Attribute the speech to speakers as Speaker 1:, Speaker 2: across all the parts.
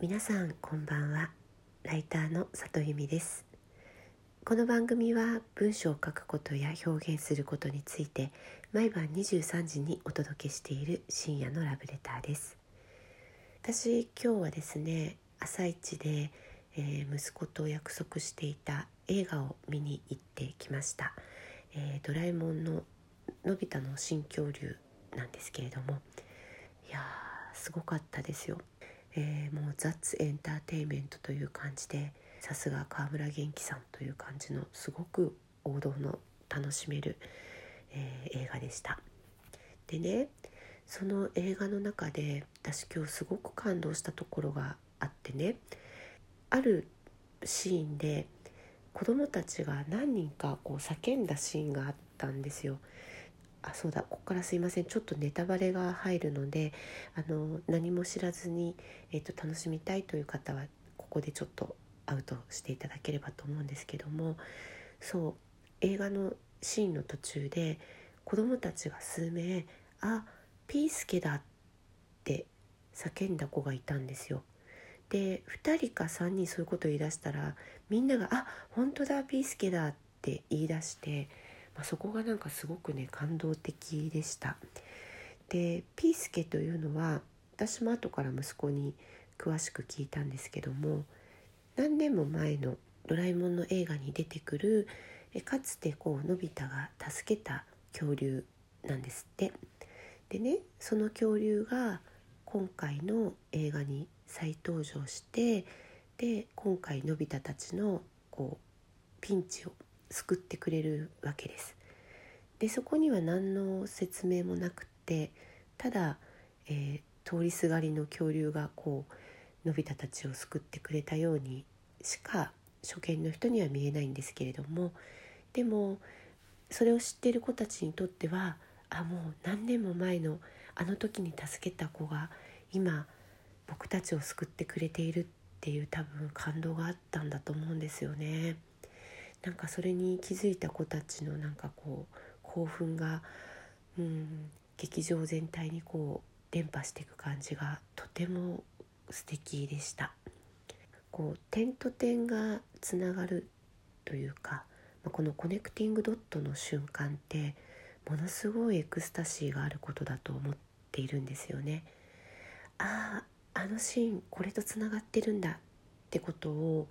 Speaker 1: 皆さんこんばんは。ライターの里由美です。この番組は文章を書くことや表現することについて毎晩23時にお届けしている深夜のラブレターです。私今日はですね朝一で、えー、息子と約束していた映画を見に行ってきました、えー、ドラえもんののび太の新恐竜なんですけれども。いやすごかったですよ、えー、もうザッツエンターテインメントという感じでさすが川村元気さんという感じのすごく王道の楽しめる、えー、映画でしたでねその映画の中で私今日すごく感動したところがあってねあるシーンで子供たちが何人かこう叫んだシーンがあったんですよ。あそうだ。ここからすいません。ちょっとネタバレが入るのであの何も知らずに、えーと、楽しみたいという方はここでちょっとアウトしていただければと思うんですけどもそう。映画のシーンの途中で子供たちが数名「あピースケだ」って叫んだ子がいたんですよ。で2人か3人そういうことを言い出したらみんなが「あ本当だピースケだ」って言い出してまあ、そこがなんかすごくね感動的でした。でピースケというのは私も後から息子に詳しく聞いたんですけども何年も前の「ドラえもん」の映画に出てくるえかつてこうのび太が助けた恐竜なんですって。でねその恐竜が今回の映画に再登場してで今回のび太たちのこうピンチを救ってくれるわけです。でそこには何の説明もなくってただ、えー、通りすがりの恐竜がこうのび太たちを救ってくれたようにしか初見の人には見えないんですけれどもでもそれを知っている子たちにとってはあもう何年も前のあの時に助けた子が今僕たちを救ってくれているっていう多分感動があったんだと思うんですよね。なんかそれに気づいた子たちのなんかこう興奮が、うん、劇場全体にこう伝播していく感じがとても素敵でした。こう点と点がつながるというかこのコネクティングドットの瞬間ってものすごいエクスタシーがあることだと思っているんですよね。あああのシーンこれとつながってるんだってことを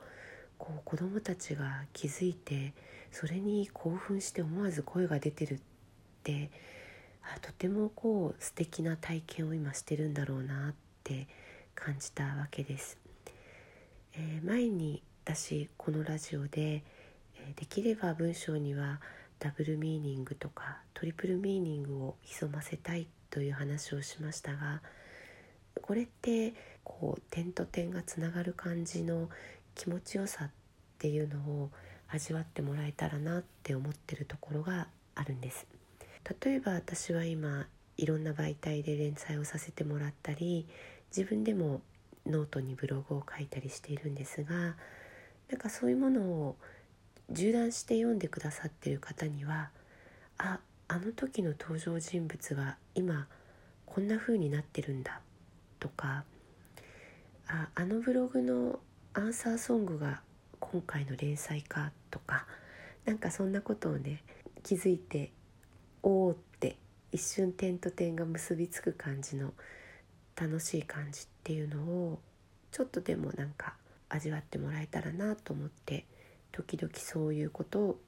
Speaker 1: こう子どもたちが気づいてそれに興奮して思わず声が出てるってあとてもこう素敵な体験を今してるんだろうなって感じたわけです。えー、前に私このラジオで、え、できれば文章にはダブルミーニングとかトリプルミーニングを潜ませたいという話をしましたがこれってこう点と点がつながる感じの気持ちよさっていうのを味わってもらえたらなって思ってるところがあるんです。例えば私は今いろんな媒体で連載をさせてもらったり自分でもノートにブログを書いたりしているんですがなんかそういうものを縦断して読んでくださってる方にはああの時の登場人物が今こんな風になってるんだとかああのブログのアンサーソングが今回の連載かとかなんかそんなことをね気づいておおって一瞬点と点が結びつく感じの楽しい感じっていうのをちょっとでもなんか味わってもらえたらなと思って時々そういうことを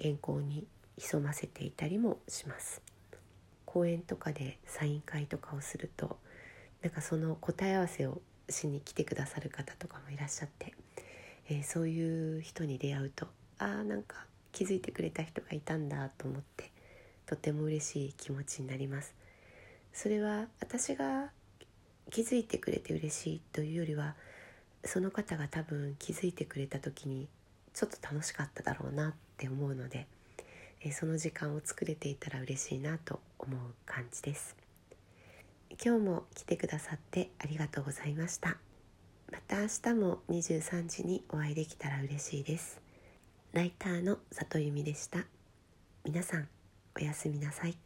Speaker 1: 原稿に潜ませていたりもします。講演とかでサイン会とかをするとなんかその答え合わせをしに来てくださる方とかもいらっしゃって、えー、そういう人に出会うとあーなんか気づいてくれた人がいたんだと思ってとても嬉しい気持ちになります。それは私が気づいてくれて嬉しいというよりはその方が多分気づいてくれた時にちょっと楽しかっただろうなって思うので、えー、その時間を作れていたら嬉しいなと思う感じです。今日も来てくださってありがとうございました。また明日も23時にお会いできたら嬉しいです。ライターの里由美でした。皆さんおやすみなさい。